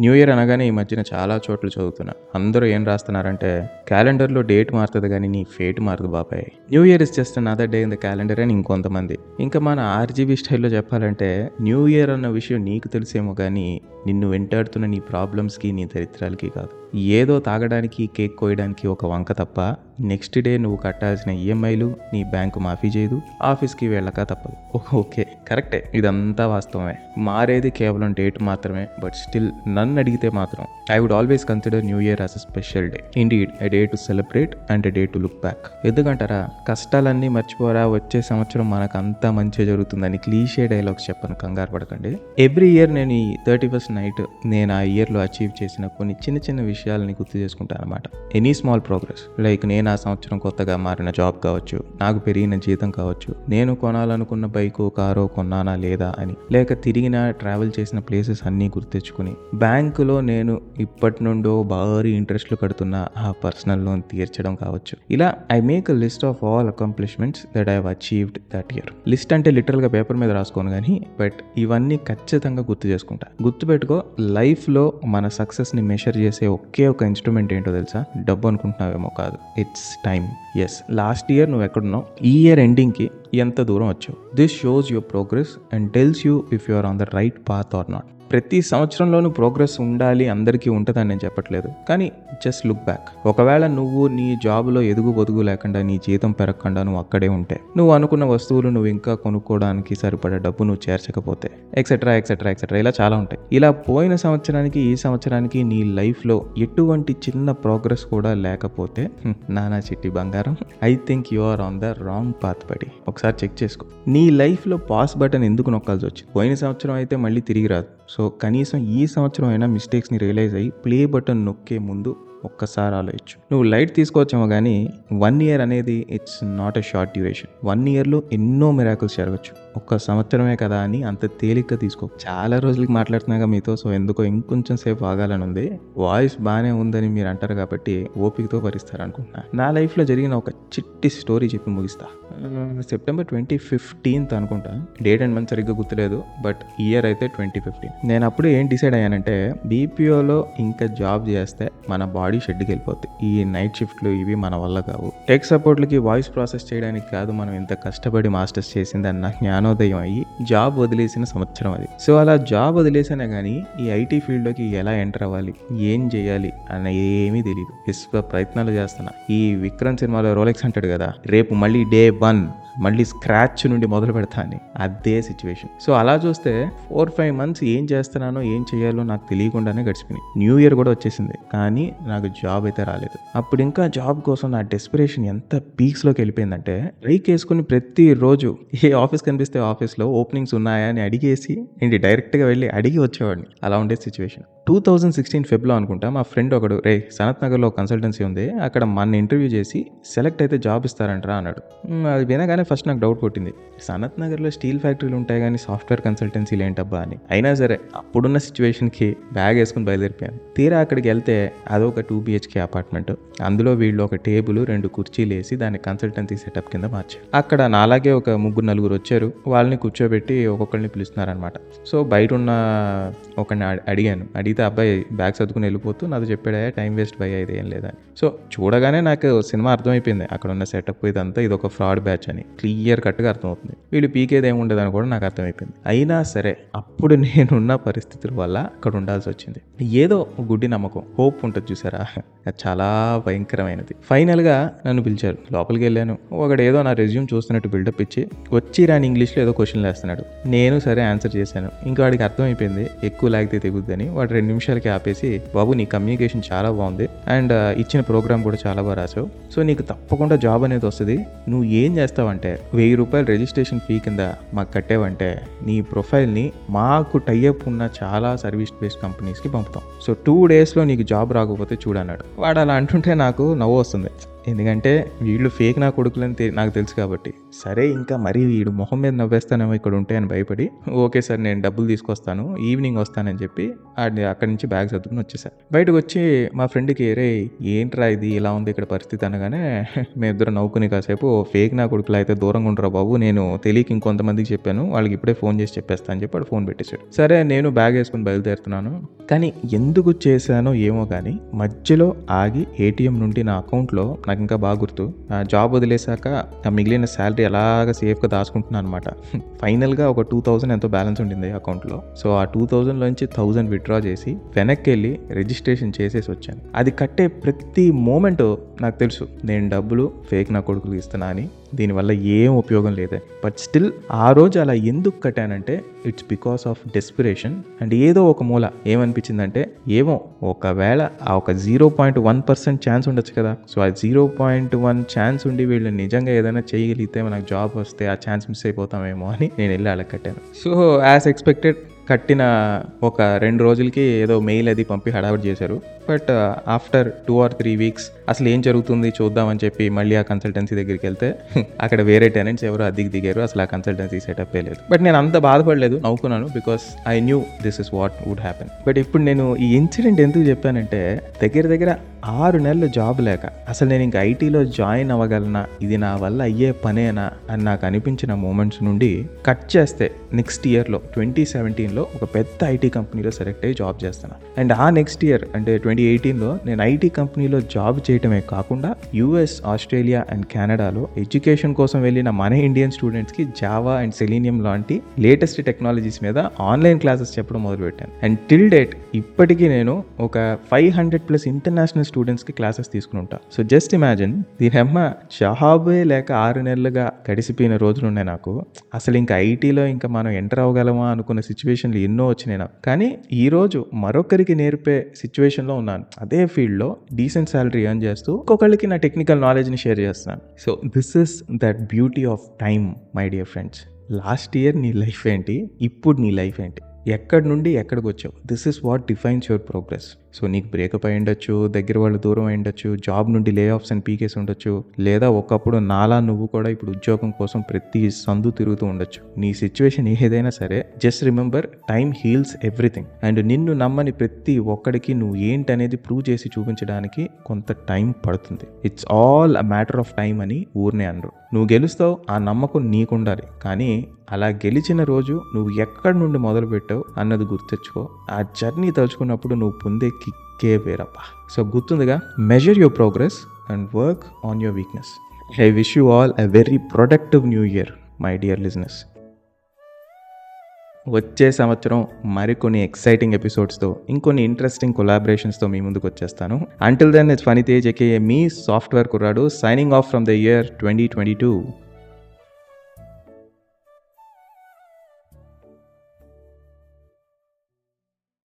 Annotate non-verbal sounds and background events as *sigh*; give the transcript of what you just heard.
New year అనగానే ఈ మధ్యన చాలా చోట్ల చదువుతున్నా. అందరూ ఏం రాస్తున్నారంటే క్యాలెండర్లో డేట్ మారుతుంది కానీ నీ ఫేట్ మారదు బాబాయ్. New year is just another day in the calendar అని ఇంకొంతమంది. ఇంకా మన ఆర్జీబీ స్టైల్లో చెప్పాలంటే న్యూ ఇయర్ అన్న విషయం నీకు తెలిసేమో కానీ నిన్ను వెంటాడుతున్న నీ ప్రాబ్లమ్స్కి నీ దరిద్రాలకి కాదు. ఏదో తాగడానికి కేక్ కోయడానికి ఒక వంక తప్ప నెక్స్ట్ డే నువ్వు కట్టాల్సిన ఈఎంఐలు నీ బ్యాంకు మాఫీ చేయదు ఆఫీస్కి వెళ్ళక తప్పదు. ఓకే. కరెక్టే. ఇదంతా వాస్తవమే. మారేది కేవలం డేట్ మాత్రమే బట్ స్టిల్ నన్ను అడిగితే మాత్రం I would always consider new year as a special day indeed a day to celebrate and a day to look back ఎందుకంటారా? కష్టాలన్నీ మర్చిపోరా వచ్చే సంవత్సరం మనకు అంతా మంచిగా జరుగుతుందని క్లీషే డైలాగ్స్ చెప్పను. కంగారు పడకండి. ఎవ్రీ ఇయర్ నేను ఈ థర్టీ ఫస్ట్ నైట్ నేను ఆ ఇయర్లో అచీవ్ చేసిన కొన్ని చిన్న చిన్న విషయాలని గుర్తు చేసుకుంటాను అనమాట ఎనీ స్మాల్ ప్రోగ్రెస్ లైక్ నేను ఆ సంవత్సరం కొత్తగా మారిన జాబ్ కావచ్చు నాకు పెరిగిన జీతం కావచ్చు నేను కొనాలనుకున్న బైకు కారో కొన్నానా లేదా అని లేక తిరిగిన ట్రావెల్ చేసిన ప్లేసెస్ అన్నీ గుర్తెచ్చుకుని బ్యాంకులో నేను ఇప్పటి నుండో భారీ ఇంట్రెస్ట్లు కడుతున్న ఆ పర్సనల్ లోన్ తీర్చడం కావచ్చు. ఇలా I make a list of all accomplishments that I achieved that year list అంటే లిటరల్గా పేపర్ మీద రాసుకోను కానీ బట్ ఇవన్నీ ఖచ్చితంగా గుర్తు చేసుకుంటా. గుర్తుపెట్టుకో లైఫ్లో మన సక్సెస్ని మెషర్ చేసే ఒకే ఒక ఇన్స్ట్రుమెంట్ ఏంటో తెలుసా? డబ్బు అనుకుంటున్నావేమో కాదు. It's time yes last year నువ్వు ఎక్కడున్నావు? ఈ ఇయర్ ఎండింగ్కి ఎంత దూరం వచ్చావు? This shows your progress and tells you if you are on the right path or not ప్రతి సంవత్సరంలోనూ ప్రోగ్రెస్ ఉండాలి అందరికీ ఉంటుందని నేను చెప్పట్లేదు. కానీ జస్ట్ లుక్ బ్యాక్ ఒకవేళ నువ్వు నీ జాబ్లో ఎదుగు బొదుగు లేకుండా నీ జీతం పెరగకుండా నువ్వు అక్కడే ఉంటే నువ్వు అనుకున్న వస్తువులు నువ్వు ఇంకా కొనుక్కోవడానికి సరిపడా డబ్బు నువ్వు చేర్చకపోతే ఎక్సెట్రా ఎక్సెట్రా ఎక్సెట్రా ఇలా చాలా ఉంటాయి. ఇలా పోయిన సంవత్సరానికి ఈ సంవత్సరానికి నీ లైఫ్లో ఎటువంటి చిన్న ప్రోగ్రెస్ కూడా లేకపోతే నానా చిట్టి బంగారం. I think you are on the wrong path పడి ఒకసారి చెక్ చేసుకో. నీ లైఫ్లో పాస్ బటన్ ఎందుకు నొక్కాల్సి వచ్చింది? పోయిన సంవత్సరం అయితే మళ్ళీ తిరిగి రాదు. సో సో కనీసం ఈ సంవత్సరం అయినా మిస్టేక్స్ని రియలైజ్ అయ్యి ప్లే బటన్ నొక్కే ముందు ఒక్కసారి ఆలోచించు. నువ్వు లైట్ తీసుకోవచ్చేమో కానీ వన్ ఇయర్ అనేది it's not a short duration. One ఇయర్లో ఎన్నో మిరాకుల్స్ జరగచ్చు. ఒక్క సంవత్సరమే కదా అని అంత తేలిగ్గా తీసుకో. చాలా రోజులకి మాట్లాడుతున్నాగా మీతో సో ఎందుకో ఇంకొంచెం సేపు ఆగాలని ఉంది. వాయిస్ బాగానే ఉందని మీరు అంటారు కాబట్టి ఓపికతో భరిస్తారు అనుకుంటున్నా నా లైఫ్లో జరిగిన ఒక చిట్టి స్టోరీ చెప్పి ముగిస్తా. సెప్టెంబర్ ట్వంటీ ఫిఫ్టీన్త్ అనుకుంటా. డేట్ అండ్ మంత్ సరిగ్గా గుర్తులేదు బట్ ఇయర్ అయితే ట్వంటీ ఫిఫ్టీన్. నేను అప్పుడు ఏం డిసైడ్ అయ్యానంటే బీపీఓలో ఇంకా జాబ్ చేస్తే మన బాడీ షెడ్కి వెళ్ళిపోద్ది. ఈ నైట్ షిఫ్ట్లు ఇవి మన వల్ల కావు. టెక్ సపోర్ట్లకి వాయిస్ ప్రాసెస్ చేయడానికి కాదు మనం ఇంత కష్టపడి మాస్టర్స్ చేసింది అన్న జ్ఞానోదయం అయ్యి జాబ్ వదిలేసిన సంవత్సరం అది. సో అలా జాబ్ వదిలేసినా కానీ ఈ ఐటీ ఫీల్డ్లోకి ఎలా ఎంటర్ అవ్వాలి? ఏం చేయాలి? అని ఏమీ తెలియదు విశ్వ ప్రయత్నాలు చేస్తున్నా. ఈ విక్రమ్ సినిమాలో రోలెక్స్ అంటాడు కదా రేపు మళ్ళీ డే వన్. మళ్ళీ స్క్రాచ్ నుండి మొదలు పెడతా అని అదే సిచ్యువేషన్ సో అలా చూస్తే ఫోర్ ఫైవ్ మంత్స్ ఏం చేస్తున్నానో ఏం చేయాలో నాకు తెలియకుండానే గడిచిపోయింది న్యూ ఇయర్ కూడా వచ్చేసింది కానీ నాకు జాబ్ అయితే రాలేదు. అప్పుడు ఇంకా జాబ్ కోసం నా డెస్పిరేషన్ ఎంత పీక్స్లోకి వెళ్ళిపోయిందంటే రైక్ వేసుకుని ప్రతిరోజు ఏ ఆఫీస్ కనిపిస్తే ఆఫీస్లో ఓపెనింగ్స్ ఉన్నాయా అని అడిగేసి ఏంటి డైరెక్ట్గా వెళ్ళి అడిగి వచ్చేవాడిని. అలా ఉండే సిచ్యువేషన్ టూ థౌజండ్ సిక్స్టీన్ ఫెబ్లో అనుకుంటా మా ఫ్రెండ్ ఒకడు రే సనత్ నగర్లో కన్సల్టెన్సీ ఉంది అక్కడ మన ఇంటర్వ్యూ చేసి సెలెక్ట్ అయితే జాబ్ ఇస్తారంటరా అన్నాడు. అది వినగానే ఫస్ట్ నాకు డౌట్ కొట్టింది సనత్ నగర్లో స్టీల్ ఫ్యాక్టరీలు ఉంటాయి కానీ సాఫ్ట్వేర్ కన్సల్టెన్సీలు ఏంటబ్బా అని. అయినా సరే అప్పుడున్న సిచ్యువేషన్కి బ్యాగ్ వేసుకుని బయలుదేరిపోయాను. తీరా అక్కడికి వెళ్తే అదొక టూ బిహెచ్కే అపార్ట్మెంట్. అందులో వీళ్ళు ఒక టేబుల్ రెండు కుర్చీలు వేసి దాన్ని కన్సల్టెన్సీ సెటప్ కింద మార్చారు. అక్కడ నాలాగే ఒక ముగ్గురు నలుగురు వచ్చారు. వాళ్ళని కూర్చోబెట్టి ఒక్కొక్కరిని పిలుస్తున్నారనమాట సో బయట ఉన్న ఒకరిని అడిగాను. అడిగితే అబ్బాయి బ్యాగ్ చదువుకుని వెళ్ళిపోతూ నాతో చెప్పాడయ్యా టైం వేస్ట్ భయ ఇది ఏం లేదని. సో చూడగానే నాకు సినిమా అర్థమైపోయింది. అక్కడ ఉన్న సెటప్ ఇదంతా ఇది ఒక ఫ్రాడ్ బ్యాచ్ అని. క్లియర్ కట్గా అర్థమవుతుంది. వీళ్ళు పీకేది ఏముండదని కూడా నాకు అర్థమైపోయింది. అయినా సరే అప్పుడు నేనున్న పరిస్థితుల వల్ల అక్కడ ఉండాల్సి వచ్చింది. ఏదో గుడ్డి నమ్మకం హోప్ ఉంటుంది చూసారా? అది చాలా భయంకరమైనది. ఫైనల్గా నన్ను పిలిచారు. లోపలికి వెళ్ళాను. ఒకడు ఏదో నా రెజ్యూమ్ చూస్తున్నట్టు బిల్డప్ ఇచ్చి వచ్చి రాని ఇంగ్లీష్లో ఏదో క్వశ్చన్లు వేస్తున్నాడు. నేను సరే ఆన్సర్ చేశాను. ఇంకా వాడికి అర్థమైపోయింది. ఎక్కువ లాగితే తెగుద్దని వాడు రెండు నిమిషాలకి ఆపేసి బాబు నీ కమ్యూనికేషన్ చాలా బాగుంది. అండ్ ఇచ్చిన ప్రోగ్రామ్ కూడా చాలా బాగా రాసావు. సో నీకు తప్పకుండా జాబ్ అనేది వస్తుంది. నువ్వు ఏం చేస్తావంటే వెయ్యి రూపాయలు రిజిస్ట్రేషన్ ఫీ కింద మాకు కట్టావంటే నీ ప్రొఫైల్ని మాకు టైఅప్ ఉన్న చాలా సర్వీస్ బేస్డ్ కంపెనీస్కి పంపుతాం. సో టూ డేస్లో నీకు జాబ్ రాకపోతే చూడన్నాడు వాడు అలా అంటుంటే నాకు నవ్వు వస్తుంది. ఎందుకంటే వీళ్ళు ఫేక్ నా కొడుకులని నాకు తెలుసు కాబట్టి. సరే ఇంకా మరీ వీడు మొహం మీద నవ్వేస్తానేమో ఇక్కడ ఉంటే అని భయపడి ఓకే సార్ నేను డబ్బులు తీసుకొస్తాను ఈవినింగ్ వస్తానని చెప్పి అక్కడి నుంచి బ్యాగ్ సర్దుకుని వచ్చేసా. బయటకు వచ్చి మా ఫ్రెండ్కి రే ఏంట్రా ఇది? ఇలా ఉంది ఇక్కడ పరిస్థితి? అనగానే మేమిద్దరం నవ్వుకుని కాసేపు ఫేక్ నా కొడుకులు అయితే దూరంగా ఉండరా బాబు? నేను తెలియక ఇంకొంతమందికి చెప్పాను వాళ్ళకి ఇప్పుడే ఫోన్ చేసి చెప్పేస్తా అని చెప్పి ఫోన్ పెట్టేశాడు. సరే నేను బ్యాగ్ వేసుకుని బయలుదేరుతున్నాను. కానీ ఎందుకు చేశానో ఏమో కానీ మధ్యలో ఆగి ఏటీఎం నుండి నా అకౌంట్లో నాకు ఇంకా బాగా గుర్తు నా జాబ్ వదిలేశాక ఆ మిగిలిన శాలరీ ఎలాగ సేఫ్గా దాచుకుంటున్నాను అనమాట ఫైనల్గా ఒక టూ థౌజండ్ ఎంతో బ్యాలెన్స్ ఉండింది అకౌంట్లో. సో ఆ టూ థౌజండ్లోంచి థౌజండ్ విత్డ్రా చేసి వెనక్కి వెళ్ళి రిజిస్ట్రేషన్ చేసేసి వచ్చాను. అది కట్టే ప్రతి మూమెంట్ నాకు తెలుసు. నేను డబ్బులు ఫేక్ నా కొడుకులు ఇస్తున్నా అని. దీనివల్ల ఏం ఉపయోగం లేదే. బట్ స్టిల్ ఆ రోజు అలా ఎందుకు కట్టానంటే it's because of desperation and ఏదో ఒక మూల ఏమనిపించిందంటే ఏమో ఒకవేళ ఆ ఒక zero point one percent chance ఉండొచ్చు కదా. సో ఆ జీరో పాయింట్ వన్ ఛాన్స్ ఉండి వీళ్ళు నిజంగా ఏదైనా చేయగలిగితే మనకు జాబ్ వస్తే ఆ ఛాన్స్ మిస్ అయిపోతామేమో అని నేను వెళ్ళి అలా కట్టాను. సో యాజ్ ఎక్స్పెక్టెడ్ కట్టిన ఒక రెండు రోజులకి ఏదో మెయిల్ అది పంపి హడావిడి చేశారు. But after two or three weeks అసలు ఏం జరుగుతుంది చూద్దామని చెప్పి మళ్ళీ ఆ కన్సల్టెన్సీ దగ్గరికి వెళ్తే *laughs* అక్కడ వేరే టెనెంట్స్ ఎవరు అద్దెకి దిగారు. అసలు ఆ కన్సల్టెన్సీ సెటప్ లేదు. బట్ నేను అంత బాధపడలేదు నవ్వుకున్నాను because I knew this is what would happen but ఇప్పుడు నేను ఈ ఇన్సిడెంట్ ఎందుకు చెప్పానంటే దగ్గర దగ్గర ఆరు నెలలు జాబ్ లేక అసలు నేను ఇంక ఐటీలో జాయిన్ అవ్వగలనా? ఇది నా వల్ల అయ్యే పనేనా? అని నాకు అనిపించిన మూమెంట్స్ నుండి కట్ చేస్తే నెక్స్ట్ ఇయర్లో ట్వంటీ సెవెంటీన్లో ఒక పెద్ద ఐటీ కంపెనీలో సెలెక్ట్ అయ్యి జాబ్ చేస్తాను అండ్ ఆ నెక్స్ట్ ఇయర్ అంటే ట్వంటీ ఎయిటీన్లో నేను ఐటీ కంపెనీలో జాబ్ చేయటమే కాకుండా యూఎస్ ఆస్ట్రేలియా అండ్ కెనడాలో ఎడ్యుకేషన్ కోసం వెళ్ళిన మన ఇండియన్ స్టూడెంట్స్కి జావా అండ్ సెలీనియం లాంటి లేటెస్ట్ టెక్నాలజీస్ మీద ఆన్లైన్ క్లాసెస్ చెప్పడం మొదలుపెట్టాను. అండ్ టిల్ డేట్ ఇప్పటికీ నేను ఒక ఫైవ్ హండ్రెడ్ ప్లస్ ఇంటర్నేషనల్ స్టూడెంట్స్కి క్లాసెస్ తీసుకుని సో జస్ట్ ఇమాజిన్ దీని అమ్మ షహాబే లేక ఆరు నెలలుగా గడిసిపోయిన రోజులు ఉన్నాయి నాకు. అసలు ఇంకా ఐటీలో ఇంకా మనం ఎంటర్ అవ్వగలమా అనుకున్న సిచ్యువేషన్లు ఎన్నో వచ్చినాయి నాకు. కానీ ఈరోజు మరొకరికి నేర్పే సిచ్యువేషన్లో ఉన్నాను. అదే ఫీల్డ్లో డీసెంట్ శాలరీ ఎర్న్ చేస్తూ ఒక్కొక్కళ్ళకి నా టెక్నికల్ నాలెడ్జ్ని షేర్ చేస్తాను. So this is that beauty of time my dear friends last year నీ లైఫ్ ఏంటి? ఇప్పుడు నీ లైఫ్ ఏంటి? ఎక్కడి నుండి ఎక్కడికి వచ్చావు? This is what defines your progress so నీకు బ్రేకప్ అయి ఉండొచ్చు దగ్గర వాళ్ళు దూరం అయి ఉండొచ్చు జాబ్ నుండి లే ఆఫ్స్ అండ్ పీకేసి ఉండొచ్చు లేదా ఒకప్పుడు నాలా నువ్వు కూడా ఇప్పుడు ఉద్యోగం కోసం ప్రతి సందు తిరుగుతూ ఉండొచ్చు. నీ సిచ్యువేషన్ ఏదైనా సరే just remember time heals everything and నిన్ను నమ్మని ప్రతి ఒక్కడికి నువ్వు ఏంటనేది ప్రూవ్ చేసి చూపించడానికి కొంత టైం పడుతుంది. It's all a matter of time అని ఊరినే అనరు. నువ్వు గెలుస్తావు ఆ నమ్మకం నీకుండాలి. కానీ అలా గెలిచిన రోజు నువ్వు ఎక్కడి నుండి మొదలు పెట్టావు అన్నది గుర్తెచ్చుకో ఆ జర్నీ తలుచుకున్నప్పుడు నువ్వు పొందే కిక్కే వేరప్ప. So గుర్తుందిగా measure your progress and work on your weakness I wish you all a very productive new year my dear listeners వచ్చే సంవత్సరం మరికొన్ని ఎక్సైటింగ్ ఎపిసోడ్స్తో ఇంకొన్ని ఇంట్రెస్టింగ్ కొలాబరేషన్స్తో మీ ముందుకు వచ్చేస్తాను. Until then it's Phani Tej me software కుర్రాడు signing off from the year twenty twenty two